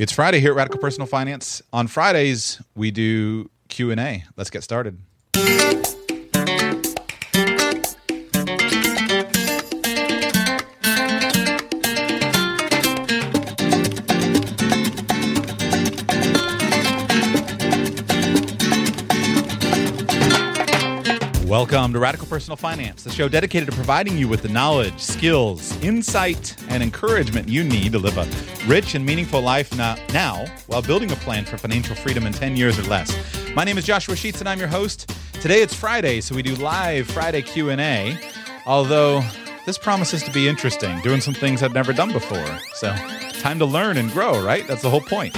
It's Friday here at Radical Personal Finance. On Fridays, we do Q&A. Let's get started. Welcome to Radical Personal Finance, the show dedicated to providing you with the knowledge, skills, insight, and encouragement you need to live a rich and meaningful life now while building a plan for financial freedom in 10 years or less. My name is Joshua Sheets and I'm your host. Today it's Friday, so we do live Friday Q&A. Although this promises to be interesting, doing some things I've never done before. So, time to learn and grow, right? That's the whole point.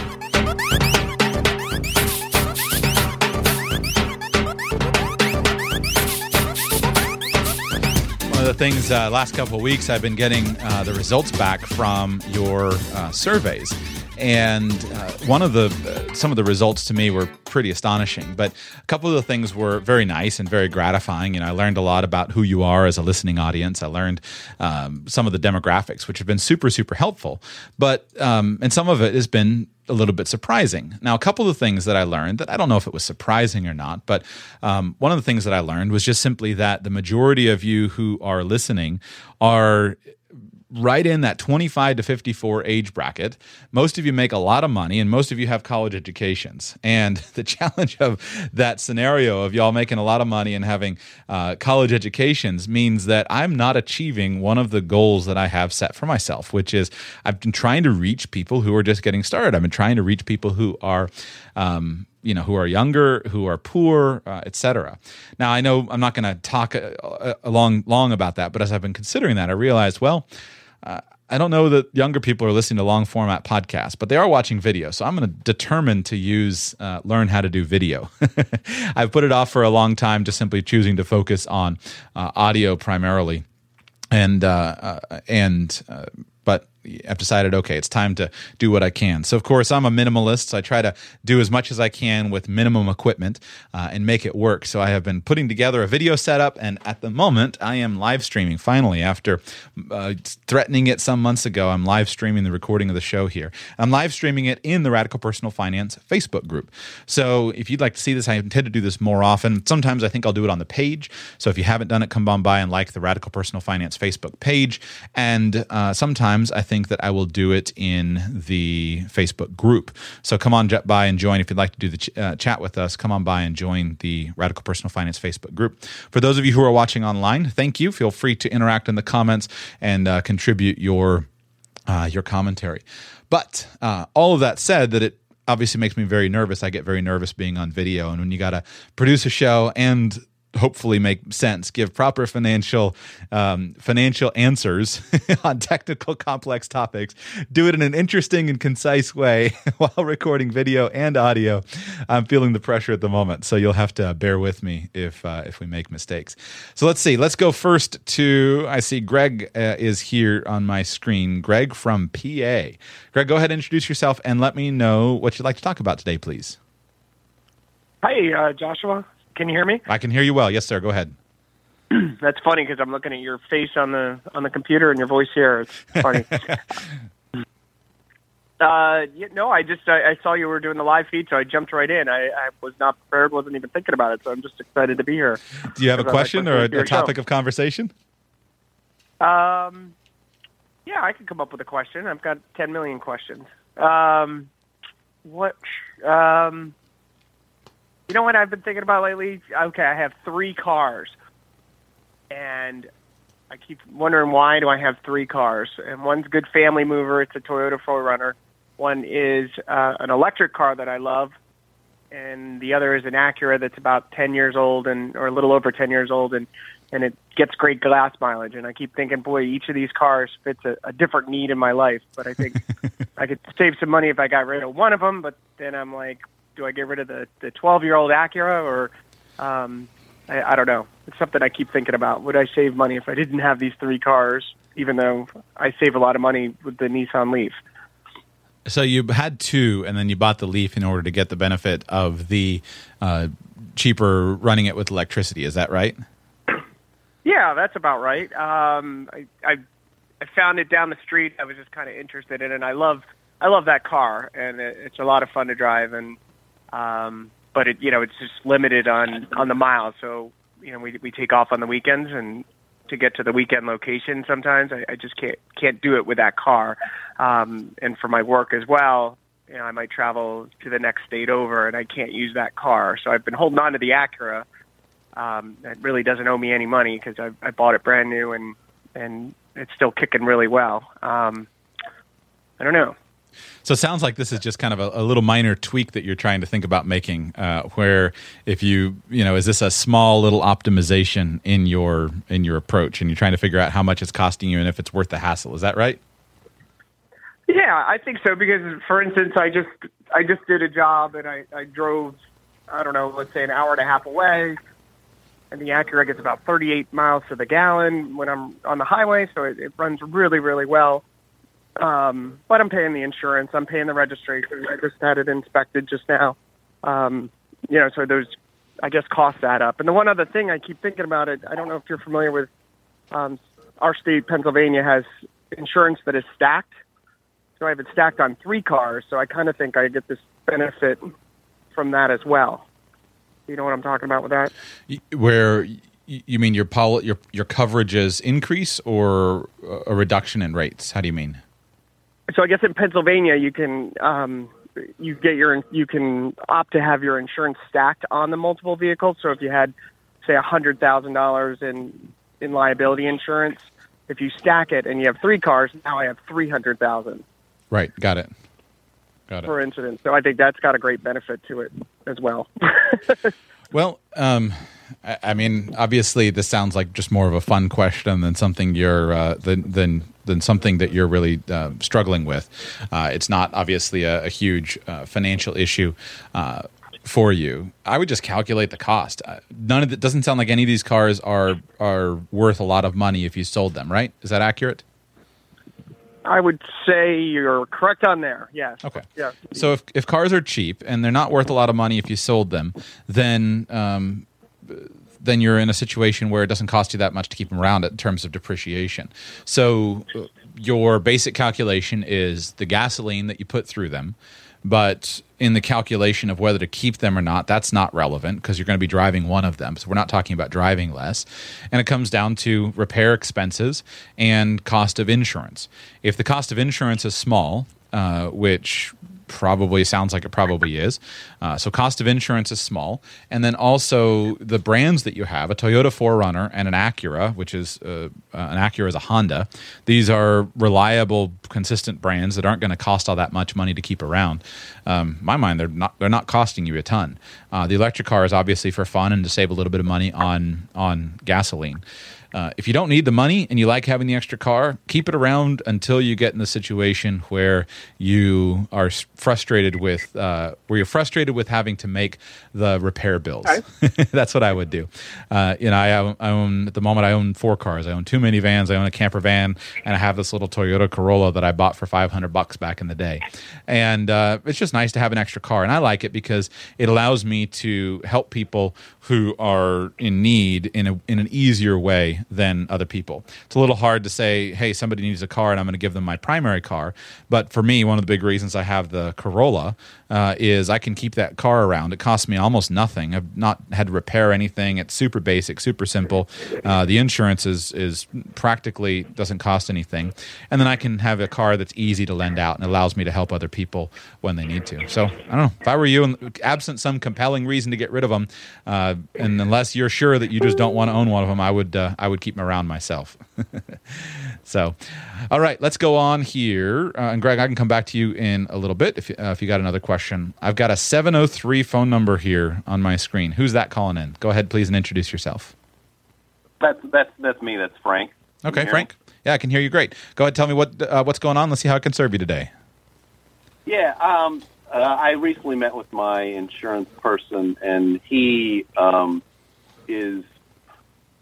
Things uh, last couple of weeks I've been getting uh, the results back from your uh, surveys, and uh, one of the uh, some of the results to me were pretty astonishing. But a couple of the things were very nice and very gratifying. You know, I learned a lot about who you are as a listening audience. I learned um, some of the demographics, which have been super super helpful. But um, and some of it has been a little bit surprising. Now, a couple of things that I learned that I don't know if it was surprising or not, but um, one of the things that I learned was just simply that the majority of you who are listening are right in that 25 to 54 age bracket. Most of you make a lot of money and most of you have college educations. And the challenge of that scenario of y'all making a lot of money and having uh, college educations means that I'm not achieving one of the goals that I have set for myself, which is I've been trying to reach people who are just getting started. I've been trying to reach people who are, um, you know who are younger who are poor uh, etc now i know i'm not going to talk uh, a long long about that but as i've been considering that i realized well uh, I don't know that younger people are listening to long format podcasts, but they are watching video. So I'm going to determine to use uh, learn how to do video. I've put it off for a long time, just simply choosing to focus on uh, audio primarily, and uh, uh, and uh, but I've decided, okay, it's time to do what I can. So, of course, I'm a minimalist. So I try to do as much as I can with minimum equipment uh, and make it work. So, I have been putting together a video setup, and at the moment, I am live streaming. Finally, after uh, threatening it some months ago, I'm live streaming the recording of the show here. I'm live streaming it in the Radical Personal Finance Facebook group. So, if you'd like to see this, I intend to do this more often. Sometimes I think I'll do it on the page. So, if you haven't done it, come on by and like the Radical Personal Finance Facebook page. And uh, sometimes I think think that I will do it in the Facebook group. So come on by and join. If you'd like to do the ch- uh, chat with us, come on by and join the Radical Personal Finance Facebook group. For those of you who are watching online, thank you. Feel free to interact in the comments and uh, contribute your uh, your commentary. But uh, all of that said, that it obviously makes me very nervous. I get very nervous being on video, and when you got to produce a show and hopefully make sense, give proper financial um, financial answers on technical complex topics, do it in an interesting and concise way while recording video and audio. I'm feeling the pressure at the moment, so you'll have to bear with me if uh, if we make mistakes. So let's see. Let's go first to I see Greg uh, is here on my screen. Greg from PA. Greg, go ahead and introduce yourself and let me know what you'd like to talk about today, please. Hi, uh, Joshua. Can you hear me? I can hear you well. Yes, sir. Go ahead. That's funny because I'm looking at your face on the on the computer and your voice here. It's funny. uh, you, no, I just I, I saw you were doing the live feed, so I jumped right in. I, I was not prepared, wasn't even thinking about it, so I'm just excited to be here. Do you have a question like or a, a topic show. of conversation? Um, yeah, I could come up with a question. I've got 10 million questions. Um, what? Um, you know what I've been thinking about lately? Okay, I have three cars, and I keep wondering why do I have three cars? And one's a good family mover; it's a Toyota 4Runner. One is uh, an electric car that I love, and the other is an Acura that's about 10 years old and or a little over 10 years old. And and it gets great gas mileage. And I keep thinking, boy, each of these cars fits a, a different need in my life. But I think I could save some money if I got rid of one of them. But then I'm like, do I get rid of the the 12 year old Acura or um, I, I don't know. It's something I keep thinking about. Would I save money if I didn't have these three cars? Even though I save a lot of money with the Nissan Leaf. So you had two, and then you bought the Leaf in order to get the benefit of the uh, cheaper running it with electricity. Is that right? Yeah, that's about right. Um, I, I I found it down the street. I was just kind of interested in it. And I love I love that car, and it, it's a lot of fun to drive. And um, but it you know it's just limited on on the miles. So you know we we take off on the weekends and to get to the weekend location. Sometimes I, I just can't can't do it with that car. Um, and for my work as well, you know I might travel to the next state over, and I can't use that car. So I've been holding on to the Acura. Um, it really doesn't owe me any money because I, I bought it brand new and and it's still kicking really well. Um, I don't know. So it sounds like this is just kind of a, a little minor tweak that you're trying to think about making. Uh, where if you you know is this a small little optimization in your in your approach, and you're trying to figure out how much it's costing you and if it's worth the hassle. Is that right? Yeah, I think so because, for instance, I just I just did a job and I, I drove I don't know, let's say an hour and a half away, and the Acura gets about 38 miles to the gallon when I'm on the highway, so it, it runs really really well. Um, but I'm paying the insurance. I'm paying the registration. I just had it inspected just now. Um, you know, so those, I guess, costs add up. And the one other thing I keep thinking about it, I don't know if you're familiar with, um, our state, Pennsylvania, has insurance that is stacked. So I have it stacked on three cars. So I kind of think I get this benefit from that as well. You know what I'm talking about with that? Where you mean your pol- your your coverages increase or a reduction in rates? How do you mean? So I guess in Pennsylvania you can um, you get your you can opt to have your insurance stacked on the multiple vehicles. So if you had say a hundred thousand dollars in in liability insurance, if you stack it and you have three cars, now I have three hundred thousand. Right, got it. Got it. Per incident. So I think that's got a great benefit to it as well. well, um, I, I, mean, obviously, this sounds like just more of a fun question than something you're uh, than than than something that you're really uh, struggling with. Uh, it's not obviously a, a huge uh, financial issue uh, for you. I would just calculate the cost. Uh, none of it doesn't sound like any of these cars are are worth a lot of money if you sold them. Right? Is that accurate? I would say you're correct on there. Yes. Okay. Yeah. So if if cars are cheap and they're not worth a lot of money if you sold them, then um, then you're in a situation where it doesn't cost you that much to keep them around in terms of depreciation. So uh, your basic calculation is the gasoline that you put through them, but in the calculation of whether to keep them or not, that's not relevant because you're going to be driving one of them. So we're not talking about driving less. And it comes down to repair expenses and cost of insurance. If the cost of insurance is small, uh, which probably sounds like it probably is. Uh, so cost of insurance is small, and then also the brands that you have: a Toyota 4Runner and an Acura, which is uh, uh, an Acura is a Honda. These are reliable, consistent brands that aren't going to cost all that much money to keep around. Um, my mind, they're not they're not costing you a ton. Uh, the electric car is obviously for fun and to save a little bit of money on on gasoline. Uh, if you don't need the money and you like having the extra car, keep it around until you get in the situation where you are frustrated with uh, where you're frustrated with having to make the repair bills. That's what I would do. Uh, you know, I own, I own, at the moment I own four cars. I own two minivans, I own a camper van, and I have this little Toyota Corolla that I bought for 500 bucks back in the day. And uh, it's just nice to have an extra car, and I like it because it allows me to help people who are in need in a in an easier way than other people. It's a little hard to say, hey, somebody needs a car and I'm going to give them my primary car. But for me, one of the big reasons I have the Corolla uh, is I can keep that car around. It costs me almost nothing. I've not had to repair anything. It's super basic, super simple. Uh, the insurance is is practically doesn't cost anything, and then I can have a car that's easy to lend out and allows me to help other people when they need to. So I don't know if I were you, and absent some compelling reason to get rid of them, uh, and unless you're sure that you just don't want to own one of them, I would uh, I would keep them around myself. so, all right, let's go on here, uh, and Greg, I can come back to you in a little bit if uh, if you got another question. I've got a 703 phone number here on my screen. Who's that calling in? Go ahead, please, and introduce yourself. That's that's that's me. That's Frank. Okay, Frank. Yeah, I can hear you great. Go ahead, tell me what uh, what's going on. Let's see how I can serve you today. Yeah, um, uh, I recently met with my insurance person, and he um, is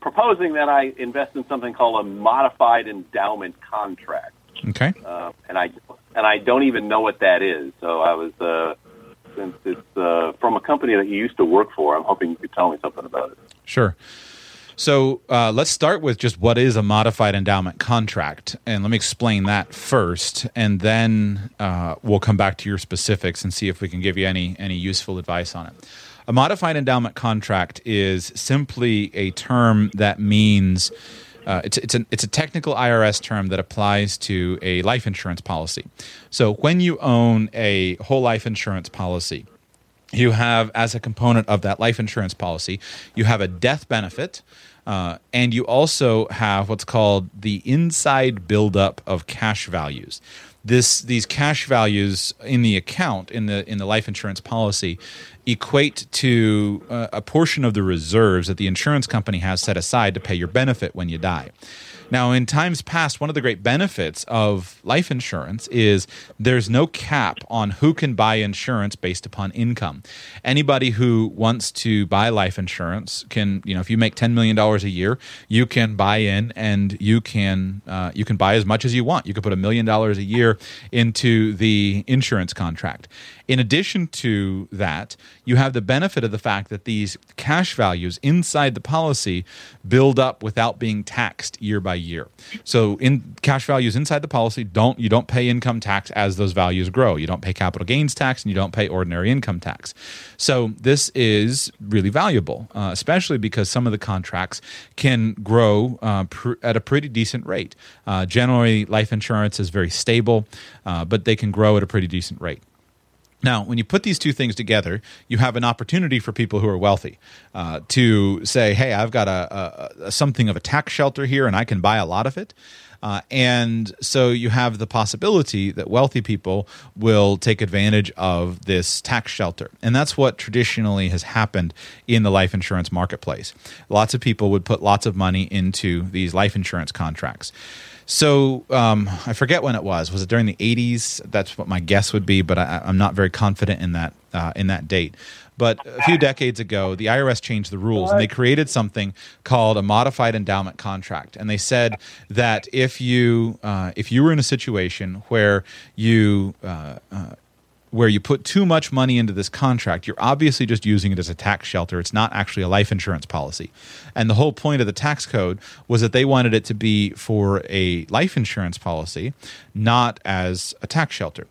proposing that I invest in something called a modified endowment contract. Okay. Uh, and I and I don't even know what that is. So I was uh, since it's uh, from a company that you used to work for. I'm hoping you could tell me something about it. Sure. So uh, let's start with just what is a modified endowment contract, and let me explain that first, and then uh, we'll come back to your specifics and see if we can give you any any useful advice on it. A modified endowment contract is simply a term that means. Uh, it's it's, an, it's a technical IRS term that applies to a life insurance policy. So when you own a whole life insurance policy, you have as a component of that life insurance policy, you have a death benefit, uh, and you also have what's called the inside buildup of cash values. This these cash values in the account in the in the life insurance policy equate to uh, a portion of the reserves that the insurance company has set aside to pay your benefit when you die. Now, in times past, one of the great benefits of life insurance is there's no cap on who can buy insurance based upon income. Anybody who wants to buy life insurance can, you know, if you make $10 million a year, you can buy in and you can, uh, you can buy as much as you want. You can put a million dollars a year into the insurance contract. In addition to that, you have the benefit of the fact that these cash values inside the policy build up without being taxed year by year. So in cash values inside the policy don't you don't pay income tax as those values grow. You don't pay capital gains tax and you don't pay ordinary income tax. So this is really valuable, uh, especially because some of the contracts can grow uh, pr- at a pretty decent rate. Uh, generally, life insurance is very stable, uh, but they can grow at a pretty decent rate. Now, when you put these two things together, you have an opportunity for people who are wealthy uh, to say, "Hey, I've got a, a, a, something of a tax shelter here, and I can buy a lot of it." Uh, and so you have the possibility that wealthy people will take advantage of this tax shelter. And that's what traditionally has happened in the life insurance marketplace. Lots of people would put lots of money into these life insurance contracts. So um, I forget when it was. Was it during the 80s? That's what my guess would be, but I, am not very confident in that uh, in that date. But a few decades ago, the IRS changed the rules and they created something called a modified endowment contract. And they said that if you uh, if you were in a situation where you uh, uh where you put too much money into this contract, you're obviously just using it as a tax shelter. It's not actually a life insurance policy. And the whole point of the tax code was that they wanted it to be for a life insurance policy, not as a tax shelter.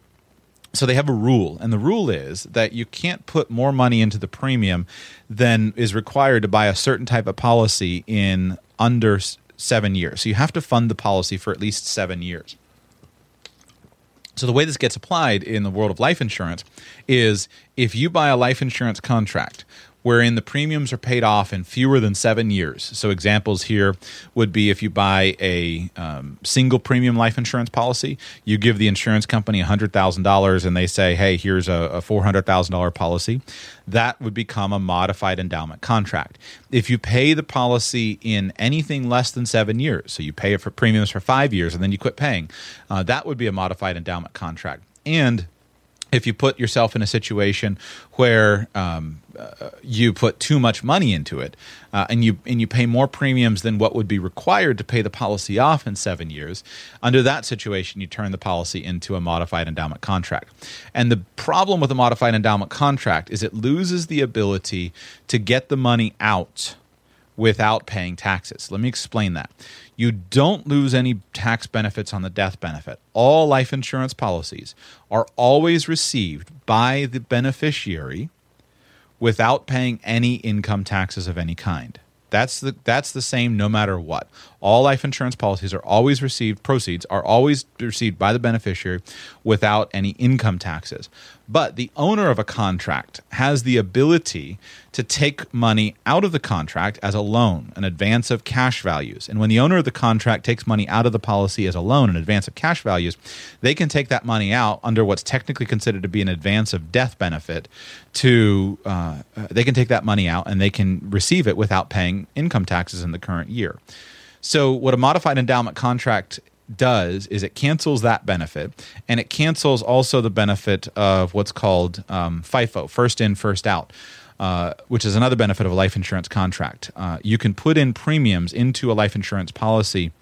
So they have a rule, and the rule is that you can't put more money into the premium than is required to buy a certain type of policy in under seven years. So you have to fund the policy for at least seven years. So the way this gets applied in the world of life insurance is if you buy a life insurance contract wherein the premiums are paid off in fewer than seven years. So, examples here would be if you buy a um, single premium life insurance policy, you give the insurance company $100,000 and they say, hey, here's a, a $400,000 policy. That would become a modified endowment contract. If you pay the policy in anything less than seven years, so you pay it for premiums for five years and then you quit paying, uh, that would be a modified endowment contract. And if you put yourself in a situation where um, uh, you put too much money into it uh, and you and you pay more premiums than what would be required to pay the policy off in seven years, under that situation, you turn the policy into a modified endowment contract. And the problem with a modified endowment contract is it loses the ability to get the money out without paying taxes. Let me explain that. You don't lose any tax benefits on the death benefit. All life insurance policies are always received by the beneficiary without paying any income taxes of any kind. That's the that's the same no matter what. All life insurance policies are always received proceeds are always received by the beneficiary without any income taxes. But the owner of a contract has the ability to take money out of the contract as a loan, an advance of cash values. And when the owner of the contract takes money out of the policy as a loan, an advance of cash values, they can take that money out under what's technically considered to be an advance of death benefit. To uh, they can take that money out and they can receive it without paying income taxes in the current year. So, what a modified endowment contract does is it cancels that benefit and it cancels also the benefit of what's called um, FIFO, first in, first out. Uh, which is another benefit of a life insurance contract. Uh, you can put in premiums into a life insurance policy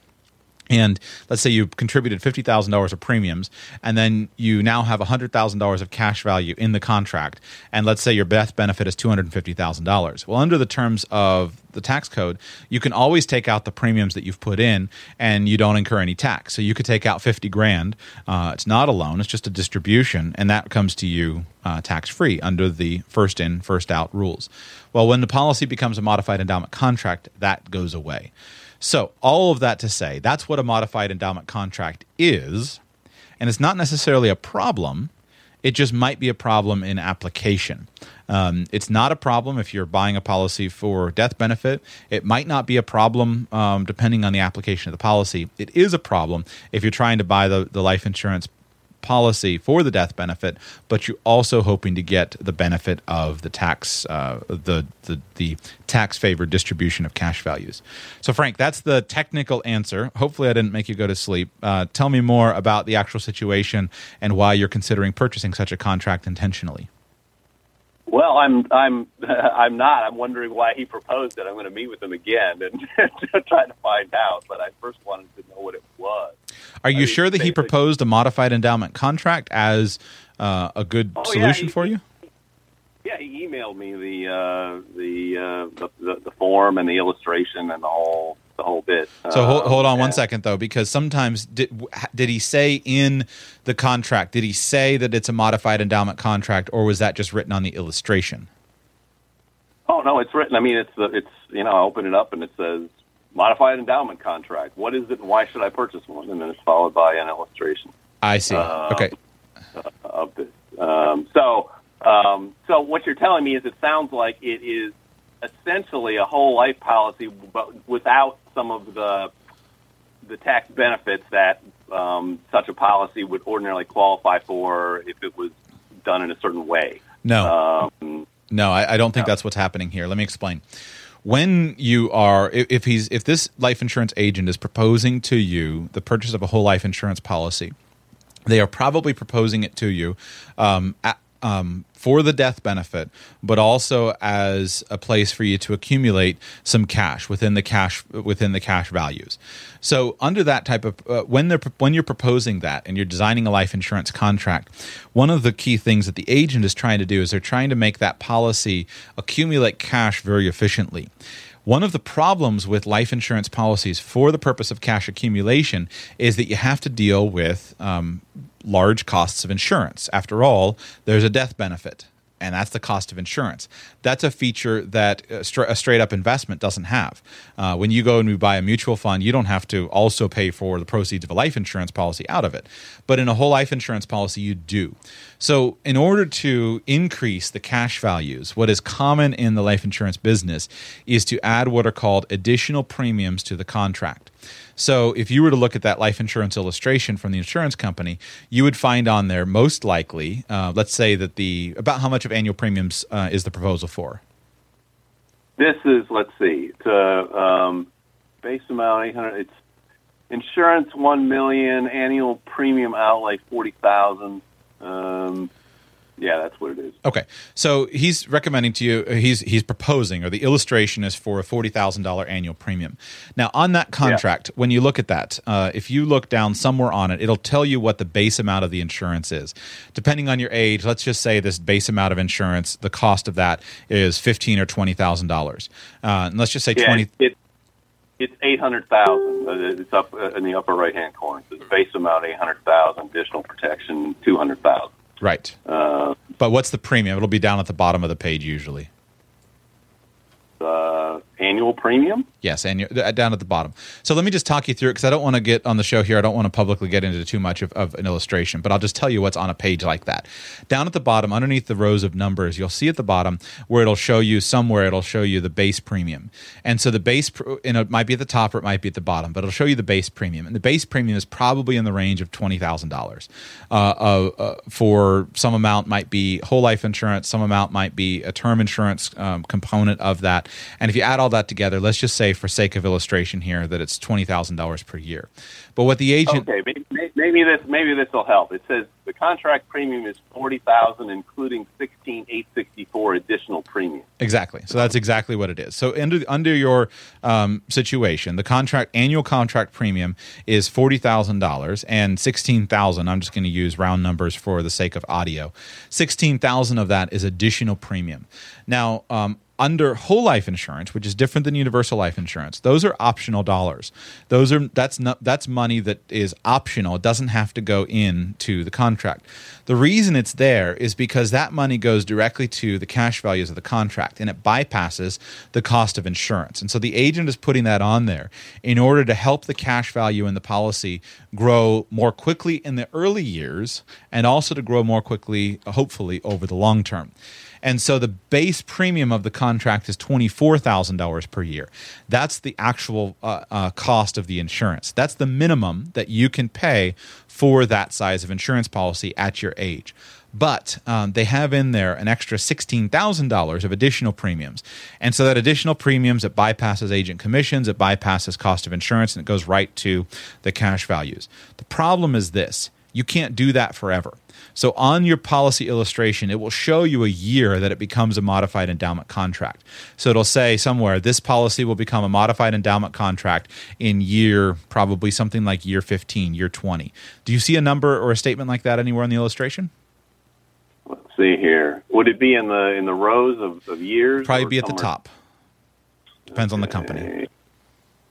and let's say you contributed $50,000 of premiums and then you now have $100,000 of cash value in the contract and let's say your death benefit is $250,000. Well, under the terms of the tax code, you can always take out the premiums that you've put in and you don't incur any tax. So you could take out 50 grand. Uh, it's not a loan, it's just a distribution and that comes to you uh, tax free under the first in, first out rules. Well, when the policy becomes a modified endowment contract, that goes away. So, all of that to say, that's what a modified endowment contract is. And it's not necessarily a problem, it just might be a problem in application. Um, it's not a problem if you're buying a policy for death benefit. It might not be a problem um, depending on the application of the policy. It is a problem if you're trying to buy the, the life insurance policy for the death benefit, but you're also hoping to get the benefit of the tax uh, the, the the tax favored distribution of cash values. So, Frank, that's the technical answer. Hopefully, I didn't make you go to sleep. Uh, tell me more about the actual situation and why you're considering purchasing such a contract intentionally. Well, I'm I'm I'm not. I'm wondering why he proposed it. I'm going to meet with him again and try to find out. But I first wanted to know what it was. Are you I mean, sure that he proposed a modified endowment contract as uh, a good oh, solution yeah, he, for you? Yeah, he emailed me the uh, the, uh, the, the the form and the illustration and the whole the whole bit. So hold, hold on um, one second though, because sometimes did did he say in the contract? Did he say that it's a modified endowment contract, or was that just written on the illustration? Oh no, it's written. I mean, it's the it's you know I open it up and it says modified endowment contract. What is it, and why should I purchase one? And then it's followed by an illustration. I see. Uh, okay. Of this. Um, so um, so what you're telling me is it sounds like it is essentially a whole life policy, but without some of the the tax benefits that um, such a policy would ordinarily qualify for if it was done in a certain way. No, um, no, I, I, don't think no. that's what's happening here. Let me explain. When you are, if he's, if this life insurance agent is proposing to you the purchase of a whole life insurance policy, they are probably proposing it to you um, um, for the death benefit, but also as a place for you to accumulate some cash within the cash within the cash values. So under that type of uh, when they're when you're proposing that and you're designing a life insurance contract, one of the key things that the agent is trying to do is they're trying to make that policy accumulate cash very efficiently. One of the problems with life insurance policies for the purpose of cash accumulation is that you have to deal with um, large costs of insurance. After all, there's a death benefit and that's the cost of insurance. That's a feature that a, straight up investment doesn't have. Uh, when you go and you buy a mutual fund, you don't have to also pay for the proceeds of a life insurance policy out of it. But in a whole life insurance policy, you do. So, in order to increase the cash values, what is common in the life insurance business is to add what are called additional premiums to the contract. So if you were to look at that life insurance illustration from the insurance company, you would find on there most likely, uh, let's say that the about how much of annual premiums uh, is the proposal for? This is let's see, it's a um, base amount eight hundred. It's insurance one million, annual premium outlay forty thousand. Um, yeah, that's what it is. Okay, so he's recommending to you. He's he's proposing, or the illustration is for a forty thousand dollar annual premium. Now, on that contract, yeah. when you look at that, uh, if you look down somewhere on it, it'll tell you what the base amount of the insurance is. Depending on your age, let's just say this base amount of insurance, the cost of that is fifteen or twenty thousand uh, dollars. And let's just say yeah, twenty. It, it's eight hundred thousand. Uh, it's up uh, in the upper right hand corner. The base amount eight hundred thousand. Additional protection two hundred thousand. Right. Uh, but what's the premium? It'll be down at the bottom of the page usually. Uh, annual annual premium? Yes, and you're uh, down at the bottom. So let me just talk you through it because I don't want to get on the show here. I don't want to publicly get into too much of, of, an illustration, but I'll just tell you what's on a page like that. Down at the bottom, underneath the rows of numbers, you'll see at the bottom where it'll show you somewhere it'll show you the base premium. And so the base, know, it might be at the top or it might be at the bottom, but it'll show you the base premium. And the base premium is probably in the range of twenty thousand uh, dollars. Uh, for some amount might be whole life insurance, some amount might be a term insurance um, component of that. And if you add all that together, let's just say, for sake of illustration here, that it's twenty thousand dollars per year. But what the agent okay, maybe, maybe this maybe this will help. It says the contract premium is forty thousand, including sixteen eight sixty four additional premium. Exactly. So that's exactly what it is. So under under your um, situation, the contract annual contract premium is forty thousand dollars and sixteen thousand. I'm just going to use round numbers for the sake of audio. Sixteen thousand of that is additional premium. Now, um, under whole life insurance, which is different than universal life insurance, those are optional dollars. Those are that's not that's money that is optional. It doesn't have to go into the contract. The reason it's there is because that money goes directly to the cash values of the contract and it bypasses the cost of insurance. And so the agent is putting that on there in order to help the cash value in the policy grow more quickly in the early years and also to grow more quickly hopefully over the long term. And so the base premium of the contract is $24,000 per year. That's the actual uh, uh, cost of the insurance. That's the minimum that you can pay for that size of insurance policy at your age. But um, they have in there an extra $16,000 of additional premiums. And so that additional premiums, it bypasses agent commissions, it bypasses cost of insurance, and it goes right to the cash values. The problem is this you can't do that forever. So on your policy illustration, it will show you a year that it becomes a modified endowment contract. So it'll say somewhere this policy will become a modified endowment contract in year probably something like year 15, year 20. Do you see a number or a statement like that anywhere in the illustration? Let's see here. Would it be in the in the rows of, of years? Probably be at the top. Depends okay. on the company.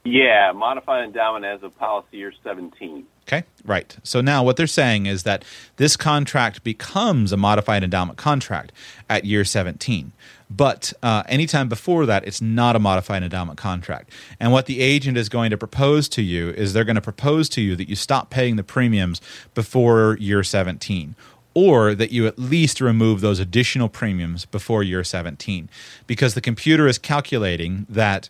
Yeah, modified endowment as of policy year 17. Okay, right. So now what they're saying is that this contract becomes a modified endowment contract at year 17. But uh, anytime before that, it's not a modified endowment contract. And what the agent is going to propose to you is they're going to propose to you that you stop paying the premiums before year 17 or that you at least remove those additional premiums before year 17 because the computer is calculating that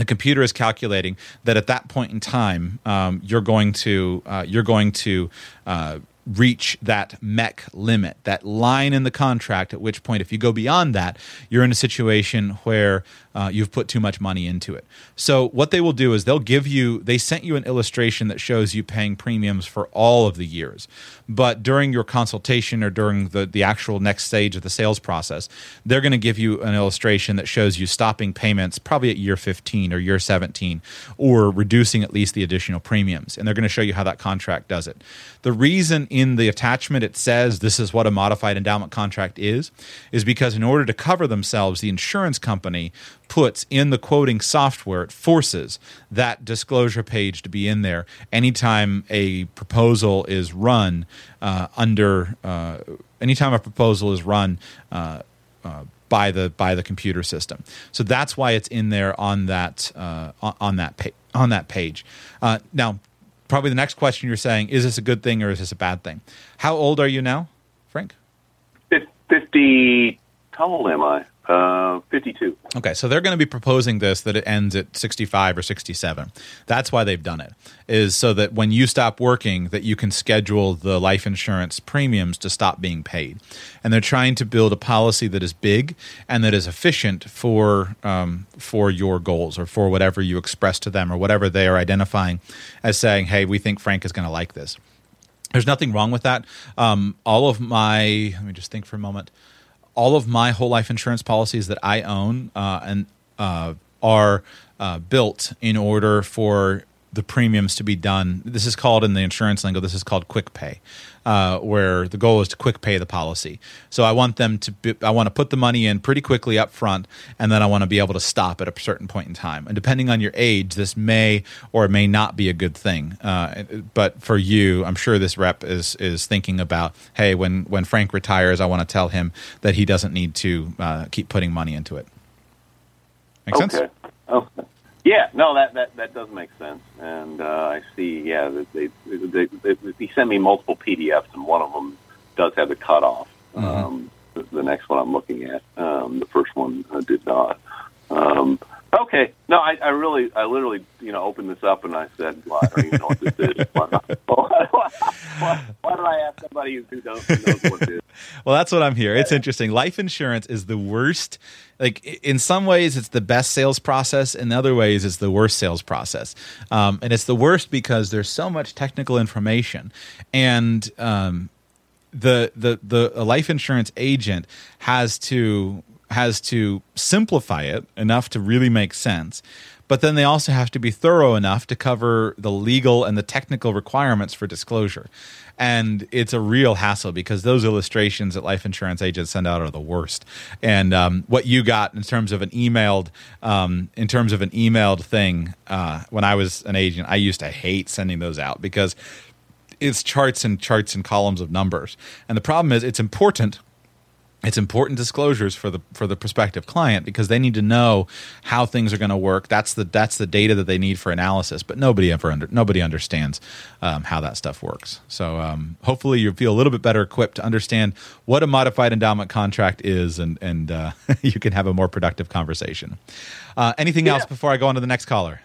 the computer is calculating that at that point in time um, you're going to uh, you're going to uh, reach that MEC limit, that line in the contract, at which point, if you go beyond that, you're in a situation where uh, you've put too much money into it. So, what they will do is they'll give you, they sent you an illustration that shows you paying premiums for all of the years. But during your consultation or during the, the actual next stage of the sales process, they're going to give you an illustration that shows you stopping payments probably at year 15 or year 17 or reducing at least the additional premiums. And they're going to show you how that contract does it. The reason in the attachment it says this is what a modified endowment contract is, is because in order to cover themselves, the insurance company puts in the quoting software, it forces that disclosure page to be in there anytime a proposal is run uh, under, uh, anytime a proposal is run. Uh, uh by the by the computer system, so that's why it's in there on that uh, on that pa- on that page. Uh, now, probably the next question you're saying is this a good thing or is this a bad thing? How old are you now, Frank? Fifty. How old am I? Uh, 52. Okay, so they're going to be proposing this that it ends at 65 or 67. That's why they've done it. Is so that when you stop working that you can schedule the life insurance premiums to stop being paid. And they're trying to build a policy that is big and that is efficient for um, for your goals or for whatever you express to them or whatever they are identifying as saying, "Hey, we think Frank is going to like this." There's nothing wrong with that. Um, all of my let me just think for a moment all of my whole life insurance policies that I own uh, and uh, are uh, built in order for the premiums to be done. This is called in the insurance lingo. This is called quick pay, uh, where the goal is to quick pay the policy. So I want them to. Be, I want to put the money in pretty quickly up front, and then I want to be able to stop at a certain point in time. And depending on your age, this may or may not be a good thing. Uh, but for you, I'm sure this rep is is thinking about, hey, when when Frank retires, I want to tell him that he doesn't need to uh, keep putting money into it. Make okay. sense? Oh, yeah, no, that, that, that does make sense. And uh, I see, yeah, they, they, they, they, they sent me multiple PDFs, and one of them does have the cutoff. Mm-hmm. Um, the, the next one I'm looking at, um, the first one uh, did not. Um, okay, no, I, I really, I literally, you know, opened this up and I said, well, I don't even know what this is. Why, why, why, why did I ask somebody who knows, who knows what it is? Well, that's what I'm here. It's interesting. Life insurance is the worst. Like in some ways, it's the best sales process. In other ways, it's the worst sales process. Um, and it's the worst because there's so much technical information, and um, the the the a life insurance agent has to has to simplify it enough to really make sense but then they also have to be thorough enough to cover the legal and the technical requirements for disclosure and it's a real hassle because those illustrations that life insurance agents send out are the worst and um, what you got in terms of an emailed um, in terms of an emailed thing uh, when i was an agent i used to hate sending those out because it's charts and charts and columns of numbers. And the problem is it's important it's important disclosures for the for the prospective client because they need to know how things are going to work. That's the that's the data that they need for analysis. But nobody ever under nobody understands um, how that stuff works. So um, hopefully you feel a little bit better equipped to understand what a modified endowment contract is, and and uh, you can have a more productive conversation. Uh, anything else before I go on to the next caller?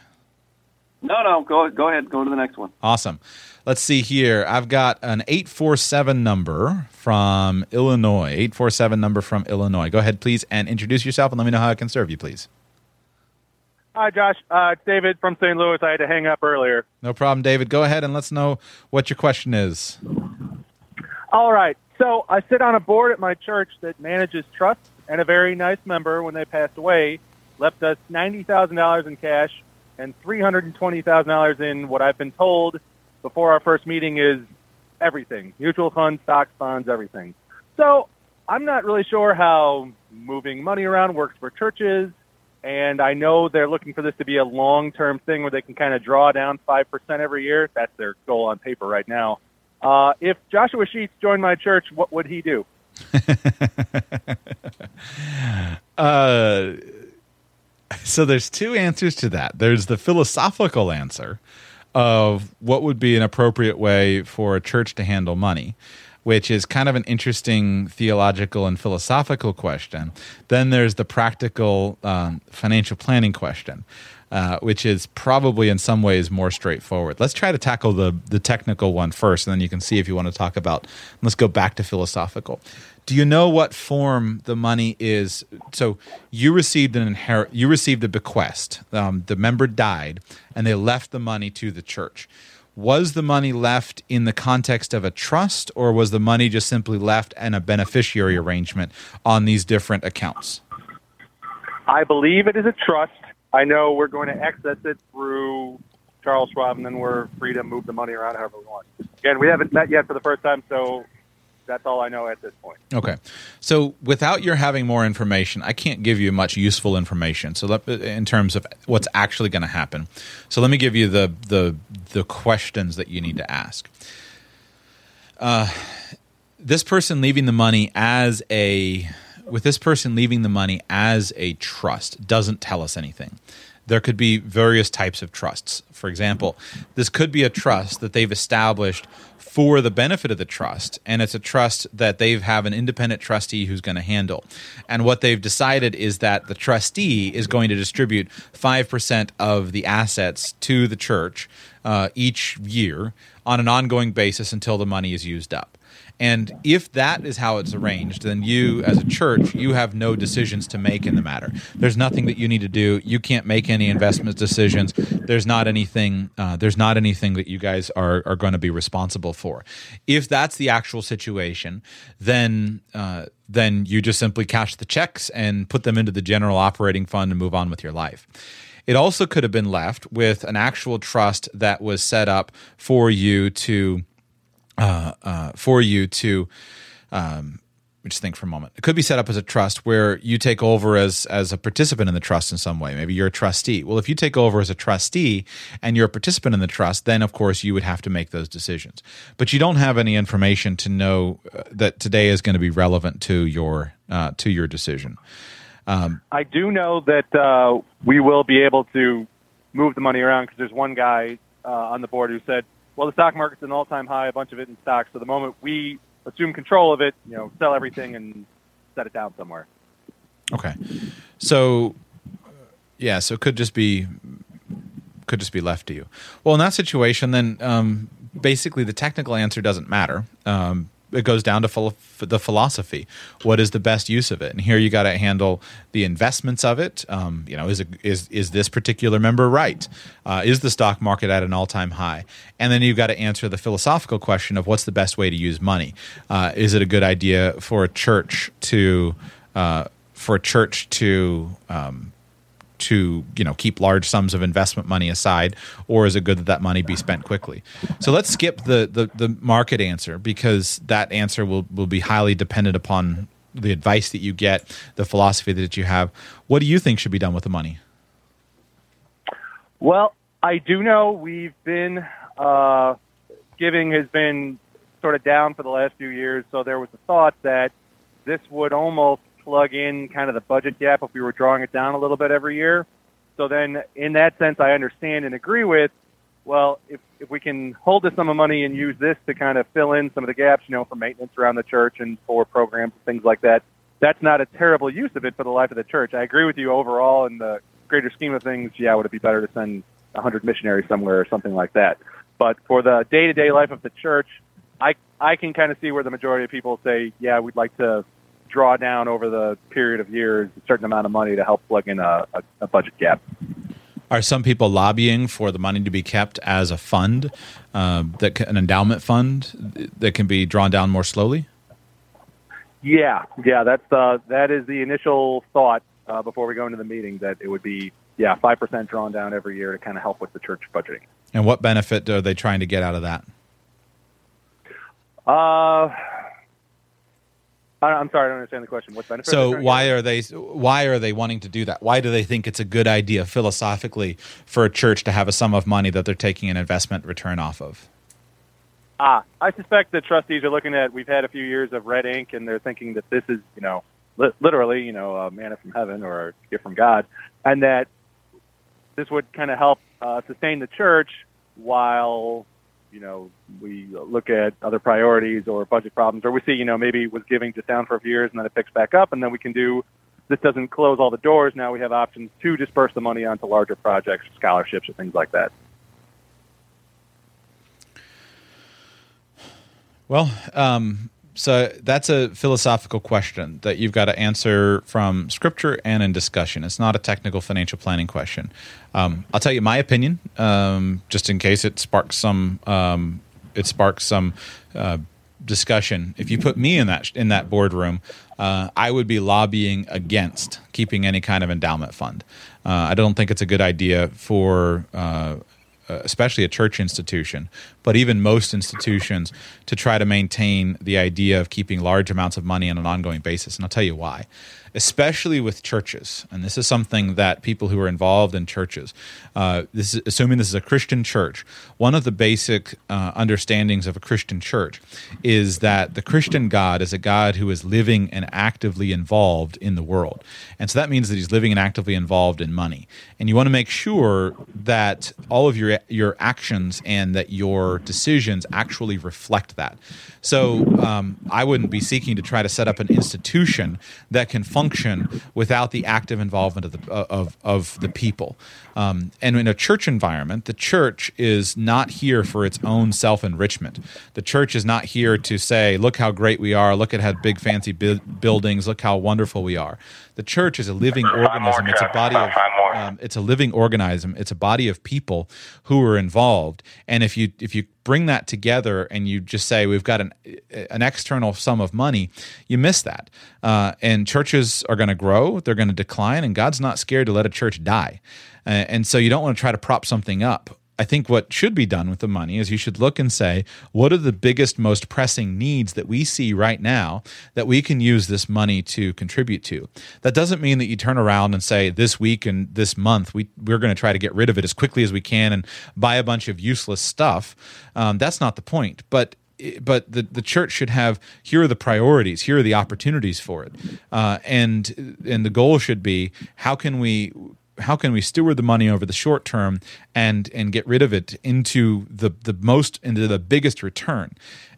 No, no, go, go ahead, go to the next one. Awesome. Let's see here. I've got an 847 number from Illinois. 847 number from Illinois. Go ahead, please, and introduce yourself and let me know how I can serve you, please. Hi, Josh. Uh, David from St. Louis. I had to hang up earlier. No problem, David. Go ahead and let's know what your question is. All right. So I sit on a board at my church that manages trusts, and a very nice member, when they passed away, left us ninety thousand dollars in cash and three hundred and twenty thousand dollars in what I've been told before our first meeting is everything: mutual funds, stocks, bonds, everything. So I'm not really sure how moving money around works for churches. And I know they're looking for this to be a long-term thing where they can kind of draw down 5% every year. That's their goal on paper right now. Uh, if Joshua Sheets joined my church, what would he do? Uh, so there's two answers to that. There's the philosophical answer of what would be an appropriate way for a church to handle money, which is kind of an interesting theological and philosophical question. Then there's the practical um, financial planning question. Uh, which is probably in some ways more straightforward. Let's try to tackle the the technical one first, and then you can see if you want to talk about. Let's go back to philosophical. Do you know what form the money is? So you received an inherit, you received a bequest. Um, the member died, and they left the money to the church. Was the money left in the context of a trust, or was the money just simply left in a beneficiary arrangement on these different accounts? I believe it is a trust. I know we're going to access it through Charles Schwab, and then we're free to move the money around however we want. Again, we haven't met yet for the first time, so that's all I know at this point. Okay. So without your having more information, I can't give you much useful information. So let, in terms of what's actually going to happen. So let me give you the the the questions that you need to ask. Uh, this person leaving the money as a with this person leaving the money as a trust doesn't tell us anything. There could be various types of trusts. For example, this could be a trust that they've established for the benefit of the trust, and it's a trust that they have an independent trustee who's going to handle. And what they've decided is that the trustee is going to distribute 5% of the assets to the church uh, each year on an ongoing basis until the money is used up. And if that is how it's arranged, then you, as a church, you have no decisions to make in the matter. There's nothing that you need to do. You can't make any investment decisions. There's not anything. Uh, there's not anything that you guys are are going to be responsible for. If that's the actual situation, then uh, then you just simply cash the checks and put them into the general operating fund and move on with your life. It also could have been left with an actual trust that was set up for you to uh, uh, for you to um, just think for a moment. It could be set up as a trust where you take over as as a participant in the trust in some way. Maybe you're a trustee. Well, if you take over as a trustee and you're a participant in the trust, then of course you would have to make those decisions. But you don't have any information to know uh, that today is going to be relevant to your uh, to your decision. Um, I do know that uh, we will be able to move the money around because there's one guy uh, on the board who said, "Well, the stock market's an all-time high, a bunch of it in stocks. So the moment we assume control of it, you know, sell everything and set it down somewhere." okay, so yeah, so it could just be could just be left to you. Well, in that situation, then um, basically the technical answer doesn't matter. Um, it goes down to the philosophy. What is the best use of it? And here you got to handle the investments of it. Um, you know, is is is this particular member right? Uh, is the stock market at an all time high? And then you've got to answer the philosophical question of what's the best way to use money. Uh, is it a good idea for a church to uh, for a church to um, to you know keep large sums of investment money aside, or is it good that that money be spent quickly? So let's skip the the, the market answer because that answer will will be highly dependent upon the advice that you get, the philosophy that you have. What do you think should be done with the money? Well, I do know we've been uh, giving has been sort of down for the last few years, so there was a thought that this would almost plug in kind of the budget gap if we were drawing it down a little bit every year. So then, in that sense, I understand and agree with. Well, if if we can hold this sum of money and use this to kind of fill in some of the gaps, you know, for maintenance around the church and for programs and things like that, that's not a terrible use of it for the life of the church. I agree with you overall in the greater scheme of things. Yeah, would it be better to send a hundred missionaries somewhere or something like that? But for the day to day life of the church, I I can kind of see where the majority of people say, yeah, we'd like to draw down over the period of years a certain amount of money to help plug in a, a, a budget gap. Are some people lobbying for the money to be kept as a fund, uh, that an endowment fund that can be drawn down more slowly? Yeah, yeah, that's uh, that is the initial thought uh, before we go into the meeting that it would be yeah five percent drawn down every year to kind of help with the church budgeting. And what benefit are they trying to get out of that? Uh, I'm sorry, I don't understand the question. What benefit? So why are they why are they wanting to do that? Why do they think it's a good idea philosophically for a church to have a sum of money that they're taking an investment return off of? Ah, I suspect the trustees are looking at. We've had a few years of red ink, and they're thinking that this is, you know, li- literally, you know, a manna from heaven or a gift from God, and that this would kind of help uh, sustain the church while you know, we look at other priorities or budget problems, or we see, you know, maybe was giving just down for a few years and then it picks back up, and then we can do. This doesn't close all the doors. Now we have options to disperse the money onto larger projects, scholarships, or things like that. Well, um, so that's a philosophical question that you've got to answer from scripture and in discussion. It's not a technical financial planning question. Um, I'll tell you my opinion, um, just in case it sparks some um, it sparks some uh, discussion. If you put me in that in that boardroom, uh, I would be lobbying against keeping any kind of endowment fund. Uh, I don't think it's a good idea for uh, Uh, especially a church institution, but even most institutions, to try to maintain the idea of keeping large amounts of money on an ongoing basis. And I'll tell you why especially with churches, and this is something that people who are involved in churches, uh, this is, assuming this is a Christian church, one of the basic uh, understandings of a Christian church is that the Christian God is a God who is living and actively involved in the world, and so that means that He's living and actively involved in money, and you want to make sure that all of your your actions and that your decisions actually reflect that. So um, I wouldn't be seeking to try to set up an institution that can function without the active involvement of the of of the people. Um, and in a church environment, the church is not here for its own self enrichment. The church is not here to say, "Look how great we are! Look at how big fancy bu- buildings! Look how wonderful we are." The church is a living organism. It's a body of um, it's a living organism. It's a body of people who are involved. And if you if you bring that together and you just say we've got an an external sum of money, you miss that. Uh, and churches are going to grow, they're going to decline, and God's not scared to let a church die. Uh, and so you don't want to try to prop something up I think what should be done with the money is you should look and say, what are the biggest, most pressing needs that we see right now that we can use this money to contribute to? That doesn't mean that you turn around and say, this week and this month, we, we're going to try to get rid of it as quickly as we can and buy a bunch of useless stuff. Um, that's not the point. But but the, the church should have here are the priorities here are the opportunities for it. Uh, and and the goal should be how can we how can we steward the money over the short term and and get rid of it into the the most into the biggest return?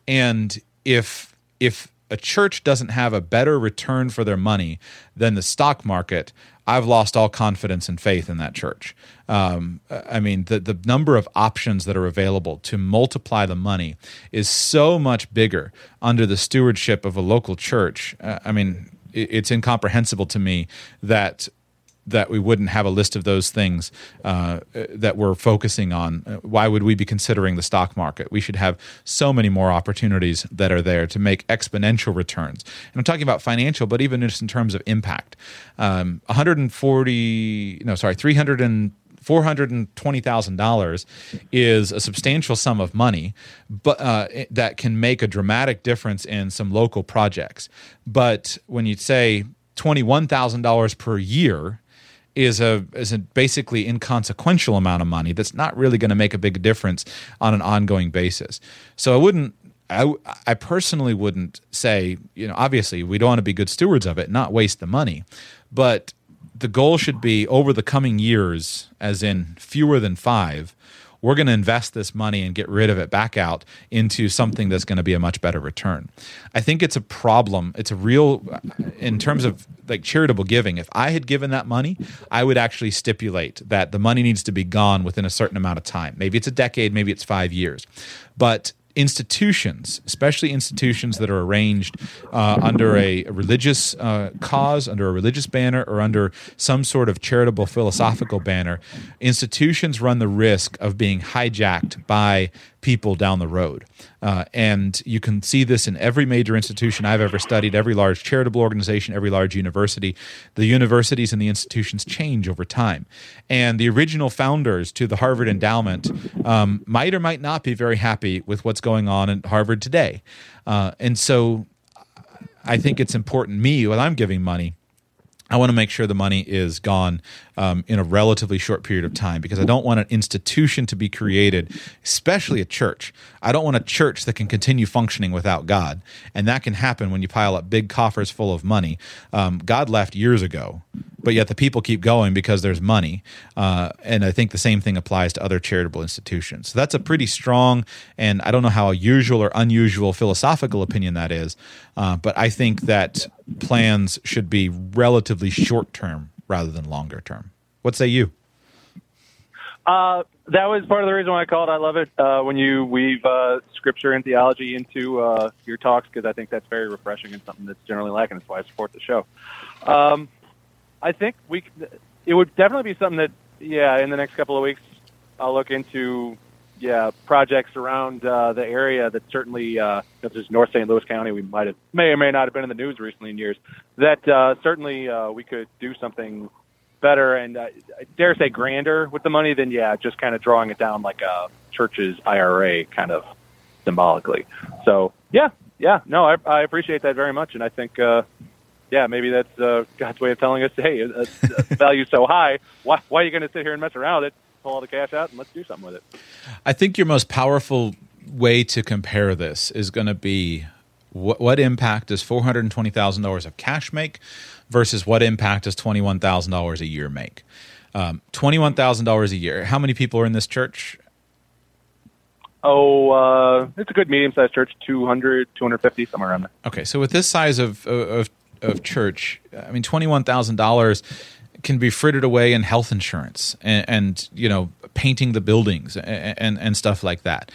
And if if a church doesn't have a better return for their money than the stock market I've lost all confidence and faith in that church. Um, I mean, the, the number of options that are available to multiply the money is so much bigger under the stewardship of a local church. Uh, I mean, it, it's incomprehensible to me that that we wouldn't have a list of those things uh, that we're focusing on. Uh, why would we be considering the stock market? We should have so many more opportunities that are there to make exponential returns. And I'm talking about financial, but even just in terms of impact. Um, 140, no, sorry, 300 and $420,000 is a substantial sum of money but uh, that can make a dramatic difference in some local projects. But when you say $21,000 per year, is a is a basically inconsequential amount of money that's not really going to make a big difference on an ongoing basis. So I wouldn't I, I personally wouldn't say, you know, obviously we don't want to be good stewards of it, not waste the money. But the goal should be over the coming years, as in fewer than five, we're going to invest this money and get rid of it back out into something that's going to be a much better return. I think it's a problem. It's a real, in terms of like charitable giving. If I had given that money, I would actually stipulate that the money needs to be gone within a certain amount of time. Maybe it's a decade, maybe it's five years. But institutions, especially institutions that are arranged uh, under a, religious uh, cause, under a religious banner, or under some sort of charitable philosophical banner, institutions run the risk of being hijacked by people down the road. Uh, and you can see this in every major institution I've ever studied, every large charitable organization, every large university. The universities and the institutions change over time. And the original founders to the Harvard endowment um, might or might not be very happy with what's going on at Harvard today. Uh, and so I think it's important, me, when I'm giving money, I want to make sure the money is gone um, in a relatively short period of time because I don't want an institution to be created, especially a church. I don't want a church that can continue functioning without God. And that can happen when you pile up big coffers full of money. Um, God left years ago, but yet the people keep going because there's money. Uh, and I think the same thing applies to other charitable institutions. So that's a pretty strong, and I don't know how usual or unusual philosophical opinion that is, uh, but I think that plans should be relatively short term rather than longer term. What say you? Uh, that was part of the reason why I called. I love it uh, when you weave uh, scripture and theology into uh, your talks because I think that's very refreshing and something that's generally lacking. That's why I support the show. Um, I think we it would definitely be something that yeah in the next couple of weeks I'll look into yeah projects around uh, the area that certainly uh, if there's North St. Louis County we might have may or may not have been in the news recently in years that uh, certainly uh, we could do something better and uh, I dare say grander with the money than yeah just kind of drawing it down like a church's IRA kind of symbolically so yeah yeah no I, I appreciate that very much and I think uh, yeah, maybe that's uh, God's way of telling us, hey, uh, uh value's so high. Why, why are you going to sit here and mess around with it? Pull all the cash out and let's do something with it. I think your most powerful way to compare this is going to be what, what impact does four hundred and twenty thousand dollars of cash make versus what impact does twenty one thousand dollars a year make? Um, twenty one thousand dollars a year. How many people are in this church? Oh, uh, it's a good medium-sized church, 200, 250, somewhere around there. Okay, so with this size of, of of church, I mean, twenty one thousand dollars can be frittered away in health insurance and, and you know painting the buildings and, and, and stuff like that.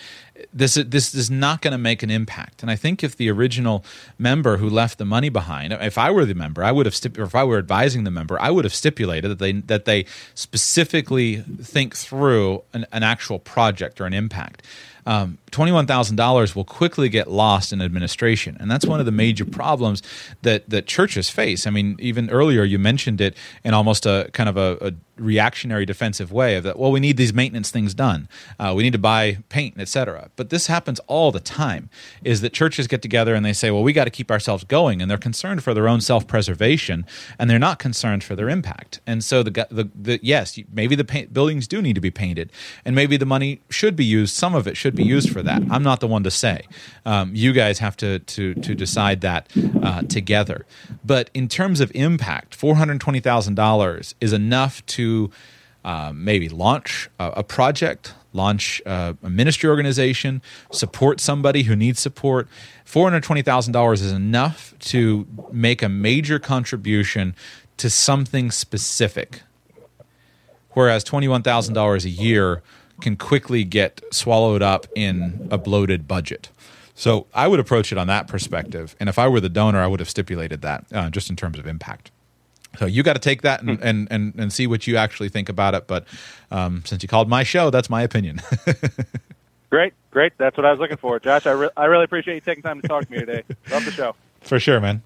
This this is not going to make an impact. And I think if the original member who left the money behind, if I were the member, I would have stip- or if I were advising the member, I would have stipulated that they that they specifically think through an, an actual project or an impact um, $21,000 will quickly get lost in administration. And that's one of the major problems that, that churches face. I mean, even earlier you mentioned it in almost a kind of a, a reactionary defensive way of that well we need these maintenance things done. Uh, we need to buy paint etc but this happens all the time is that churches get together and they say well we got to keep ourselves going and they're concerned for their own self-preservation and they're not concerned for their impact. And so the, the, the yes maybe the paint, buildings do need to be painted and maybe the money should be used some of it should be used for that. I'm not the one to say. Um, you guys have to to to decide that uh, together. But in terms of impact $420000 is enough to to uh, maybe launch a, a project, launch uh, a ministry organization, support somebody who needs support. $420,000 is enough to make a major contribution to something specific. Whereas $21,000 a year can quickly get swallowed up in a bloated budget. So I would approach it on that perspective. And if I were the donor, I would have stipulated that uh, just in terms of impact. So you got to take that and, and, and, and, see what you actually think about it. But um, since you called my show, that's my opinion. great, great. That's what I was looking for. Josh, I, re- I really appreciate you taking time to talk to me today. Love the show. For sure, man.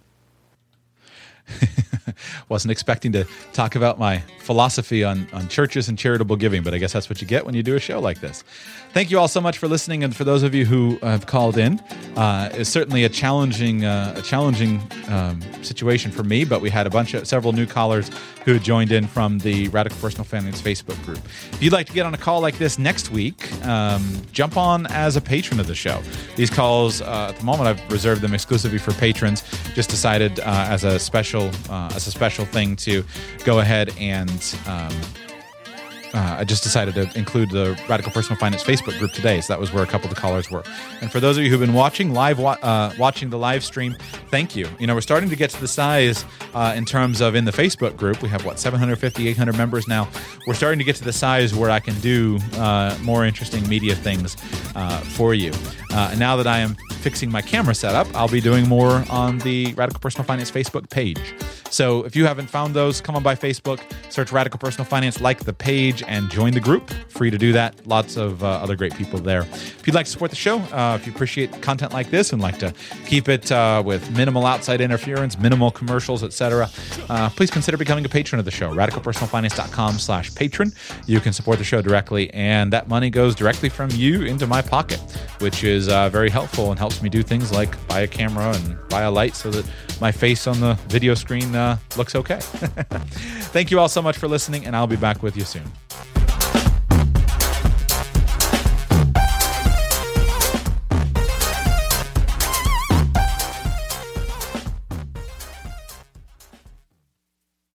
Wasn't expecting to talk about my philosophy on, on churches and charitable giving, but I guess that's what you get when you do a show like this. Thank you all so much for listening, and for those of you who have called in, uh, it's certainly a challenging, uh, a challenging um, situation for me. But we had a bunch of several new callers who joined in from the Radical Personal Finance Facebook group. If you'd like to get on a call like this next week, um, jump on as a patron of the show. These calls, uh, at the moment, I've reserved them exclusively for patrons. Just decided uh, as a special, uh, as a special thing to go ahead and. Um, uh, I just decided to include the Radical Personal Finance Facebook group today. So that was where a couple of the callers were. And for those of you who've been watching live, uh, watching the live stream, thank you. You know, we're starting to get to the size uh, in terms of in the Facebook group. We have what 750, 800 members now. We're starting to get to the size where I can do uh, more interesting media things uh, for you. Uh, and now that I am fixing my camera setup, I'll be doing more on the Radical Personal Finance Facebook page. So if you haven't found those, come on by Facebook, search Radical Personal Finance, like the page, and join the group. Free to do that. Lots of uh, other great people there. If you'd like to support the show, uh, if you appreciate content like this and like to keep it uh, with minimal outside interference, minimal commercials, etc., uh, please consider becoming a patron of the show. RadicalPersonalFinance.com slash patron. You can support the show directly, and that money goes directly from you into my pocket, which is uh, very helpful and helps me do things like buy a camera and buy a light so that my face on the video screen uh, looks okay. Thank you all so much for listening, and I'll be back with you soon.